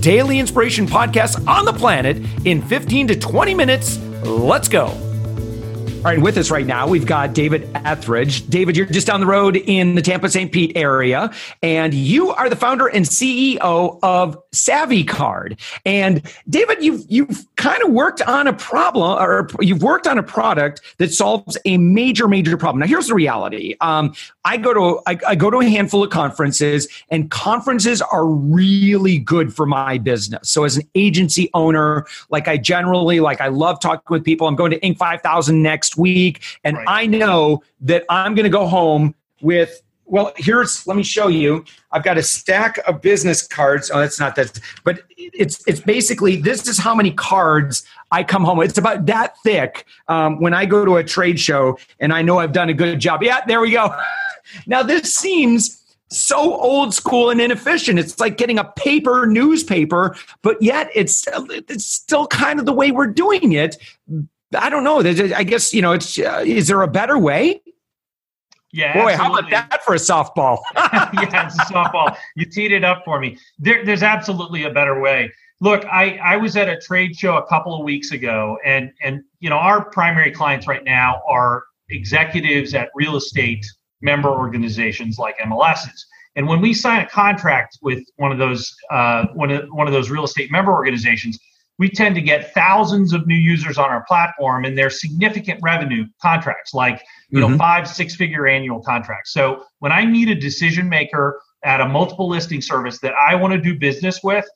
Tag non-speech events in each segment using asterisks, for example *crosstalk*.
daily inspiration podcast on the planet in 15 to 20 minutes. Let's go. All right, with us right now, we've got David Etheredge. David, you're just down the road in the Tampa St. Pete area, and you are the founder and CEO of Savvy Card. And David, you've you've kind of worked on a problem, or you've worked on a product that solves a major, major problem. Now, here's the reality: um, I go to I, I go to a handful of conferences, and conferences are really good for my business. So, as an agency owner, like I generally like, I love talking with people. I'm going to Inc. 5000 next next week. And right. I know that I'm going to go home with well here's let me show you. I've got a stack of business cards. Oh that's not that but it's it's basically this is how many cards i come home with. It's about that thick um, when i go to a trade show and i know i've done a good job. Yeah there we go. *laughs* Now this seems so old school and inefficient. It's like getting a paper newspaper but yet it's it's still kind of the way we're doing it I don't know. I guess you know. It's uh, is there a better way? Yeah. Boy, absolutely. how about that for a softball? *laughs* *laughs* yeah, it's a softball. You teed it up for me. There, there's absolutely a better way. Look, I, I was at a trade show a couple of weeks ago, and and you know our primary clients right now are executives at real estate member organizations like MLSs. And when we sign a contract with one of those uh, one of one of those real estate member organizations, we tend to get thousands of new users on our platform and they're significant revenue contracts like you mm-hmm. know five six figure annual contracts so when i meet a decision maker at a multiple listing service that i want to do business with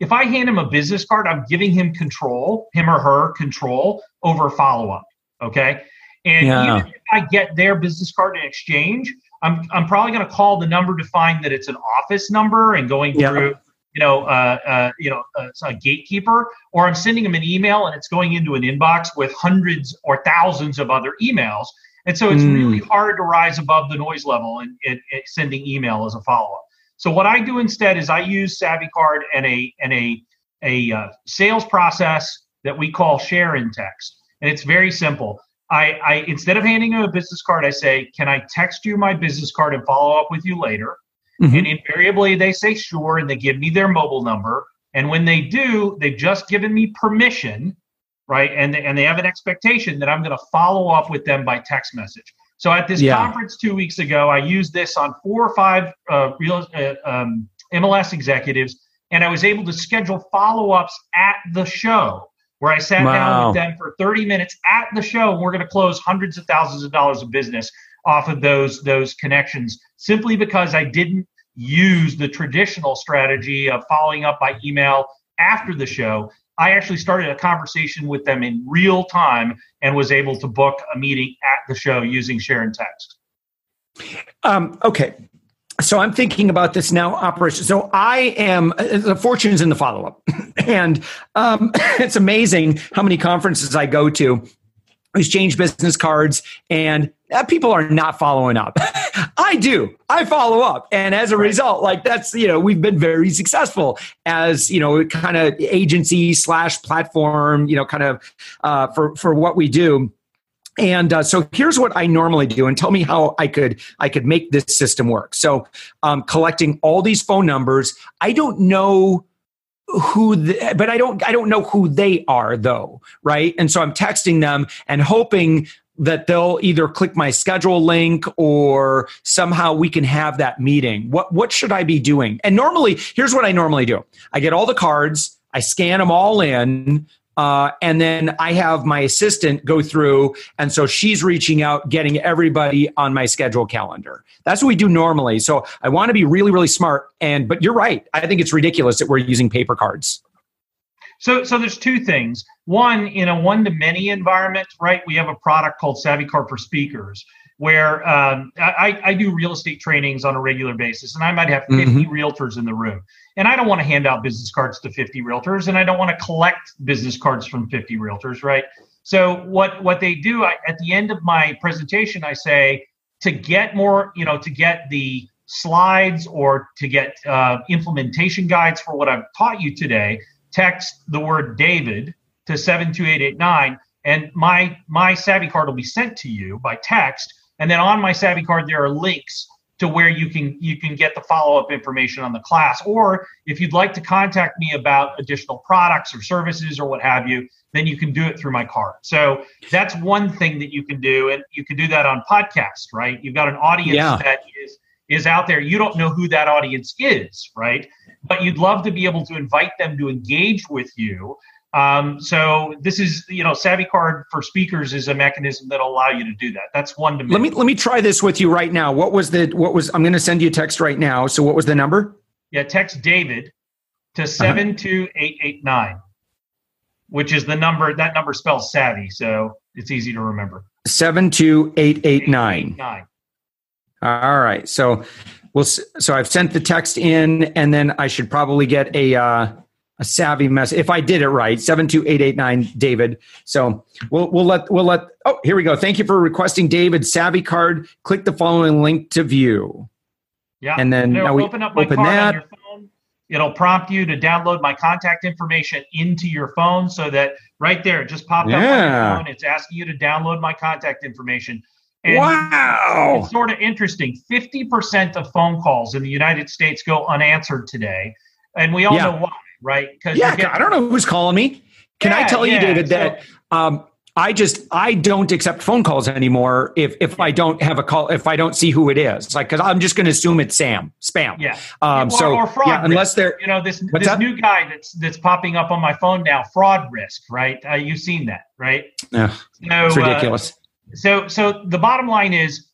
if i hand him a business card i'm giving him control him or her control over follow-up okay and yeah. even if i get their business card in exchange i'm, I'm probably going to call the number to find that it's an office number and going yeah. through you know, uh, uh, you know, uh, a gatekeeper, or I'm sending them an email and it's going into an inbox with hundreds or thousands of other emails. And so it's mm. really hard to rise above the noise level and, and, and sending email as a follow up. So what I do instead is I use Savvy Card and a and a a uh, sales process that we call share in text, and it's very simple. I, I instead of handing them a business card, I say, "Can I text you my business card and follow up with you later?" Mm-hmm. And invariably they say sure and they give me their mobile number. And when they do, they've just given me permission, right? And they, and they have an expectation that I'm going to follow up with them by text message. So at this yeah. conference two weeks ago, I used this on four or five uh, real uh, um, MLS executives, and I was able to schedule follow ups at the show where I sat wow. down with them for 30 minutes at the show. And we're going to close hundreds of thousands of dollars of business off of those those connections simply because I didn't use the traditional strategy of following up by email after the show. I actually started a conversation with them in real time and was able to book a meeting at the show using share and text. Um, okay. So I'm thinking about this now operation. So I am uh, the fortune's in the follow up, *laughs* and um, *laughs* it's amazing how many conferences I go to exchange business cards and uh, people are not following up. *laughs* I do. I follow up. And as a result like that's you know we've been very successful as you know kind of agency slash platform you know kind of uh, for for what we do. And uh, so here's what i normally do and tell me how i could i could make this system work. So um, collecting all these phone numbers. I don't know who the, but i don't i don't know who they are though right? And so i'm texting them and hoping that they'll either click my schedule link or somehow we can have that meeting. What what should i be doing? And normally here's what i normally do. I get all the cards i scan them all in uh, and then I have my assistant go through, and so she's reaching out, getting everybody on my schedule calendar. That's what we do normally. So I want to be really, really smart. And but you're right. I think it's ridiculous that we're using paper cards. So, so there's two things. One, in a one-to-many environment, right? We have a product called Savvy Card for Speakers, where um, I, I, do real estate trainings on a regular basis, and I might have 50 mm-hmm. realtors in the room. And I don't want to hand out business cards to 50 realtors, and I don't want to collect business cards from 50 realtors, right? So what what they do I, at the end of my presentation, I say to get more, you know, to get the slides or to get uh, implementation guides for what I've taught you today, text the word David to 72889 and my my savvy card will be sent to you by text and then on my savvy card, there are links to where you can you can get the follow-up information on the class. Or if you'd like to contact me about additional products or services or what have you, then you can do it through my card. So that's one thing that you can do. And you can do that on podcast, right? You've got an audience yeah. that is is out there. You don't know who that audience is, right? But you'd love to be able to invite them to engage with you um, so this is, you know, Savvy Card for speakers is a mechanism that'll allow you to do that. That's one dimension. Let me let me try this with you right now. What was the what was I'm going to send you a text right now. So what was the number? Yeah, text David to uh-huh. seven two eight eight nine, which is the number. That number spells savvy, so it's easy to remember. Seven two eight eight. Nine. All right. So we'll. So I've sent the text in, and then I should probably get a. Uh, a savvy mess. If I did it right, seven two eight eight nine, David. So we'll we'll let we'll let. Oh, here we go. Thank you for requesting David's savvy card. Click the following link to view. Yeah, and then now we open up my open card that. on your phone. It'll prompt you to download my contact information into your phone, so that right there, it just popped yeah. up on your phone. It's asking you to download my contact information. And wow, it's sort of interesting. Fifty percent of phone calls in the United States go unanswered today, and we all yeah. know why right? Because yeah, getting, I don't know who's calling me. Can yeah, I tell you, yeah. David, that um, I just I don't accept phone calls anymore if if I don't have a call if I don't see who it is. it's Like because I'm just going to assume it's Sam spam. Yeah. Um, or, so or fraud yeah, unless they're you know this this new guy that's that's popping up on my phone now, fraud risk, right? Uh, you've seen that, right? Yeah. So, it's uh, ridiculous. Uh, so so the bottom line is,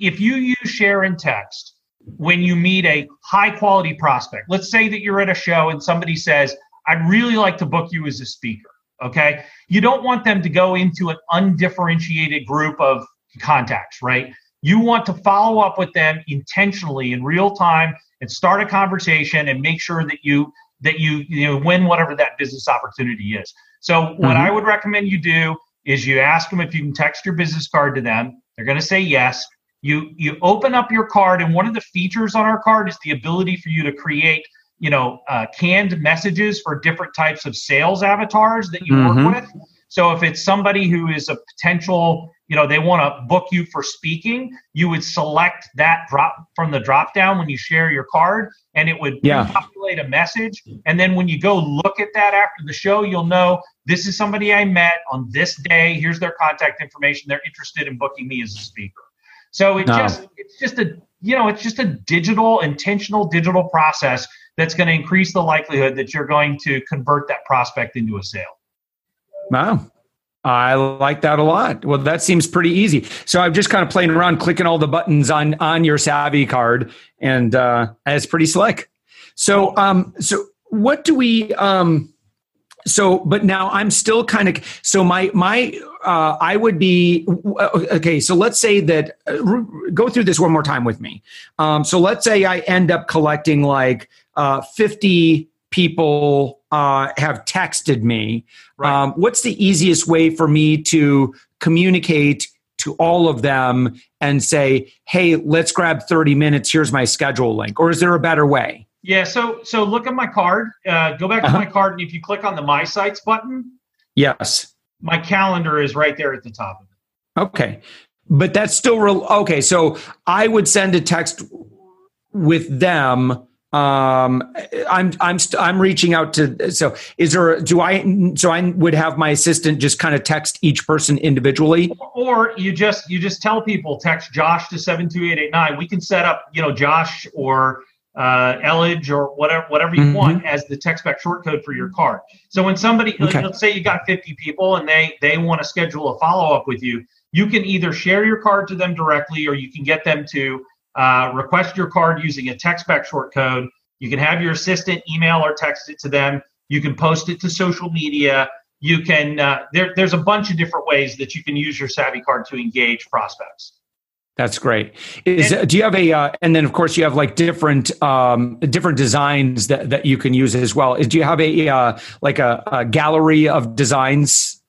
if you use share and text when you meet a high quality prospect. Let's say that you're at a show and somebody says, I'd really like to book you as a speaker. Okay. You don't want them to go into an undifferentiated group of contacts, right? You want to follow up with them intentionally in real time and start a conversation and make sure that you that you you know win whatever that business opportunity is. So what mm-hmm. I would recommend you do is you ask them if you can text your business card to them. They're going to say yes you you open up your card and one of the features on our card is the ability for you to create you know uh, canned messages for different types of sales avatars that you mm-hmm. work with. So if it's somebody who is a potential you know they want to book you for speaking you would select that drop from the drop down when you share your card and it would yeah. populate a message. And then when you go look at that after the show you'll know this is somebody i met on this day. Here's their contact information. They're interested in booking me as a speaker so it no. just it's just a you know it's just a digital intentional digital process that's going to increase the likelihood that you're going to convert that prospect into a sale. Wow. I like that a lot. Well, that seems pretty easy. So I'm just kind of playing around, clicking all the buttons on on your Savvy card, and uh, it's pretty slick. So, um, so what do we? Um, so but now i'm still kind of so my my uh, i would be okay so let's say that uh, go through this one more time with me. Um, so let's say i end up collecting like uh, 50 people uh, have texted me. Right. um, what's the easiest way for me to communicate to all of them and say hey let's grab 30 minutes. Here's my schedule link. Or is there a better way yeah, so so look at my card. Uh, go back to uh-huh. my card, and if you click on the My Sites button, yes, my calendar is right there at the top of it. Okay, but that's still real. Okay, so I would send a text with them. Um, I'm I'm st- I'm reaching out to. So is there? Do I? So I would have my assistant just kind of text each person individually, or you just you just tell people text Josh to seven two eight eight nine. We can set up you know Josh or uh, Elledge or whatever whatever you mm-hmm. want as the text back short code for your card. So when somebody okay. let's say you got 50 people and they they want to schedule a follow up with you, you can either share your card to them directly or you can get them to uh, request your card using a text back short code. You can have your assistant email or text it to them. You can post it to social media. You can uh, there, there's a bunch of different ways that you can use your Savvy card to engage prospects. That's great. Is and, do you have a uh, and then of course you have like different um, different designs that, that you can use as well. Do you have a uh, like a, a gallery of designs?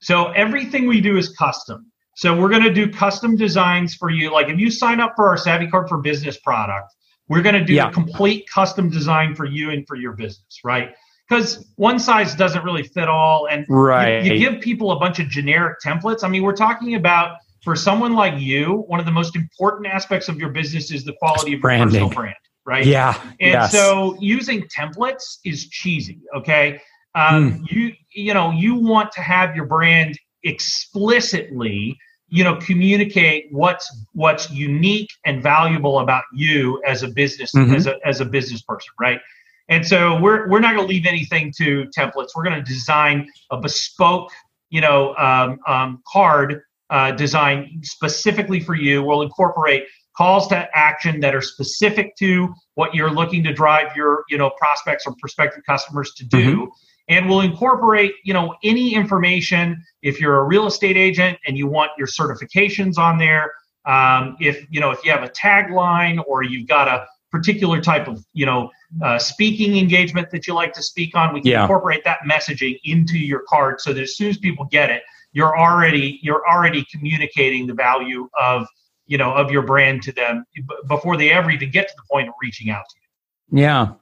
So everything we do is custom. So we're going to do custom designs for you. Like if you sign up for our Savvy Card for Business product, we're going to do yeah. a complete custom design for you and for your business, right? Because one size doesn't really fit all, and right. you, you give people a bunch of generic templates. I mean, we're talking about for someone like you, one of the most important aspects of your business is the quality of your personal brand, right? Yeah. And yes. so using templates is cheesy. Okay. Um, mm. You you know you want to have your brand explicitly you know communicate what's what's unique and valuable about you as a business mm-hmm. as a as a business person right and so we're we're not going to leave anything to templates we're going to design a bespoke you know um, um, card uh, designed specifically for you. We'll incorporate calls to action that are specific to what you're looking to drive your you know prospects or prospective customers to do. Mm-hmm. And we'll incorporate, you know, any information. If you're a real estate agent and you want your certifications on there, um, if you know, if you have a tagline or you've got a particular type of, you know, uh, speaking engagement that you like to speak on, we can yeah. incorporate that messaging into your card so that as soon as people get it, you're already you're already communicating the value of you know of your brand to them before they ever even get to the point of reaching out to you yeah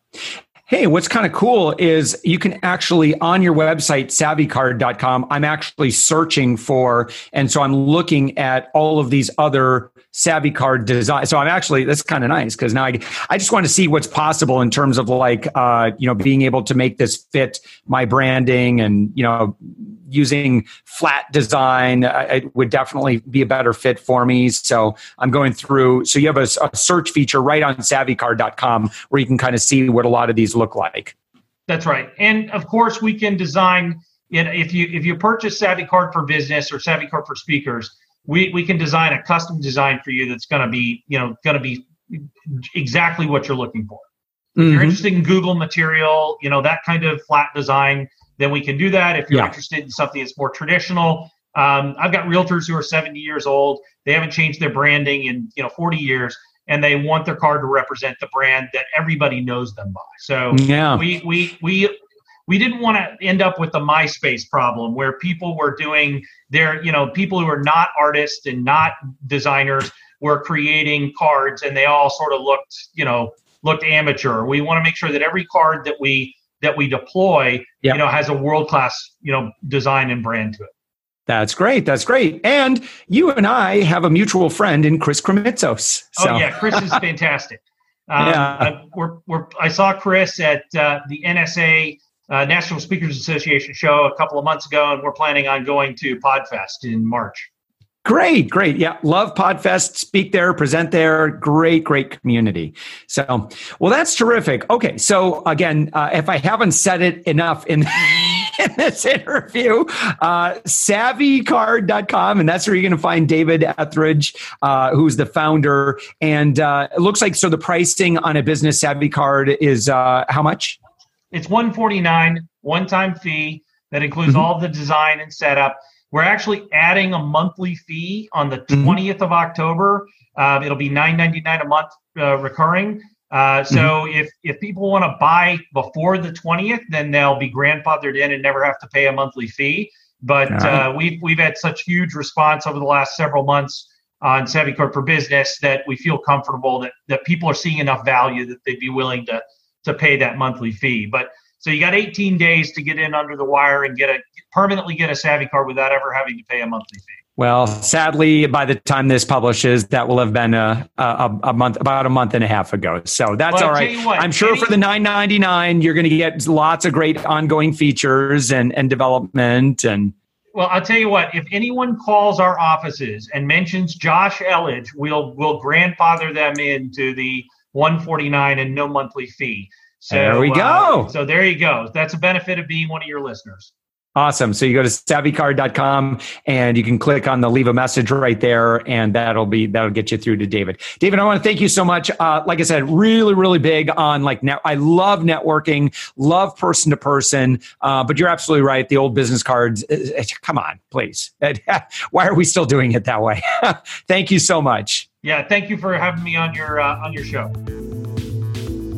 Hey, what's kind of cool is you can actually on your website, savvycard.com, I'm actually searching for, and so I'm looking at all of these other savvy card design. So I'm actually that's kind of nice because now I I just want to see what's possible in terms of like uh, you know being able to make this fit my branding and you know using flat design it would definitely be a better fit for me. So I'm going through. So you have a, a search feature right on savvycard.com where you can kind of see what a lot of these look like. That's right, and of course we can design. If you if you purchase Savvy Card for Business or Savvy Card for Speakers, we, we can design a custom design for you that's going to be you know going to be exactly what you're looking for if you're mm-hmm. interested in google material you know that kind of flat design then we can do that if you're yeah. interested in something that's more traditional um, i've got realtors who are 70 years old they haven't changed their branding in you know 40 years and they want their card to represent the brand that everybody knows them by so yeah. we we we we didn't want to end up with the MySpace problem where people were doing their, you know, people who are not artists and not designers were creating cards and they all sort of looked, you know, looked amateur. We want to make sure that every card that we that we deploy, yep. you know, has a world class, you know, design and brand to it. That's great. That's great. And you and I have a mutual friend in Chris Krimitsos. So. Oh yeah, Chris is *laughs* fantastic. Um, yeah. I, we're, we're, I saw Chris at uh, the NSA uh, National Speakers Association show a couple of months ago, and we're planning on going to Podfest in March. Great, great. Yeah, love Podfest. Speak there, present there. Great, great community. So, well, that's terrific. Okay, so again, uh, if I haven't said it enough in, *laughs* in this interview, uh, savvycard.com, and that's where you're going to find David Etheredge, uh, who's the founder. And uh, it looks like so the pricing on a business savvy card is uh, how much? It's 149 one-time fee that includes mm-hmm. all the design and setup. We're actually adding a monthly fee on the mm-hmm. 20th of October. Uh, it'll be 9.99 a month uh, recurring. Uh, so mm-hmm. if if people want to buy before the 20th, then they'll be grandfathered in and never have to pay a monthly fee. But right. Uh, we've we've had such huge response over the last several months on Savvy Card for Business that we feel comfortable that that people are seeing enough value that they'd be willing to to pay that monthly fee. But so you got 18 days to get in under the wire and get a permanently get a savvy card without ever having to pay a monthly fee. Well, sadly, by the time this publishes, that will have been a, a, a month, about a month and a half ago. So that's well, all right. What, I'm sure any, for the 9.99, you're going to get lots of great ongoing features and, and development. And well, I'll tell you what. If anyone calls our offices and mentions Josh Elledge, we'll we'll grandfather them into the 149 and no monthly fee. So there we go. Uh, so there you go. That's a benefit of being one of your listeners. Awesome. So you go to savvycard.com and you can click on the leave a message right there, and that'll be that'll get you through to David. David, I want to thank you so much. Uh, like I said, really, really big on like now. I love networking, love person to person. Uh, but you're absolutely right. The old business cards. Uh, uh, come on, please. *laughs* Why are we still doing it that way? *laughs* thank you so much. Yeah, thank you for having me on your uh, on your show.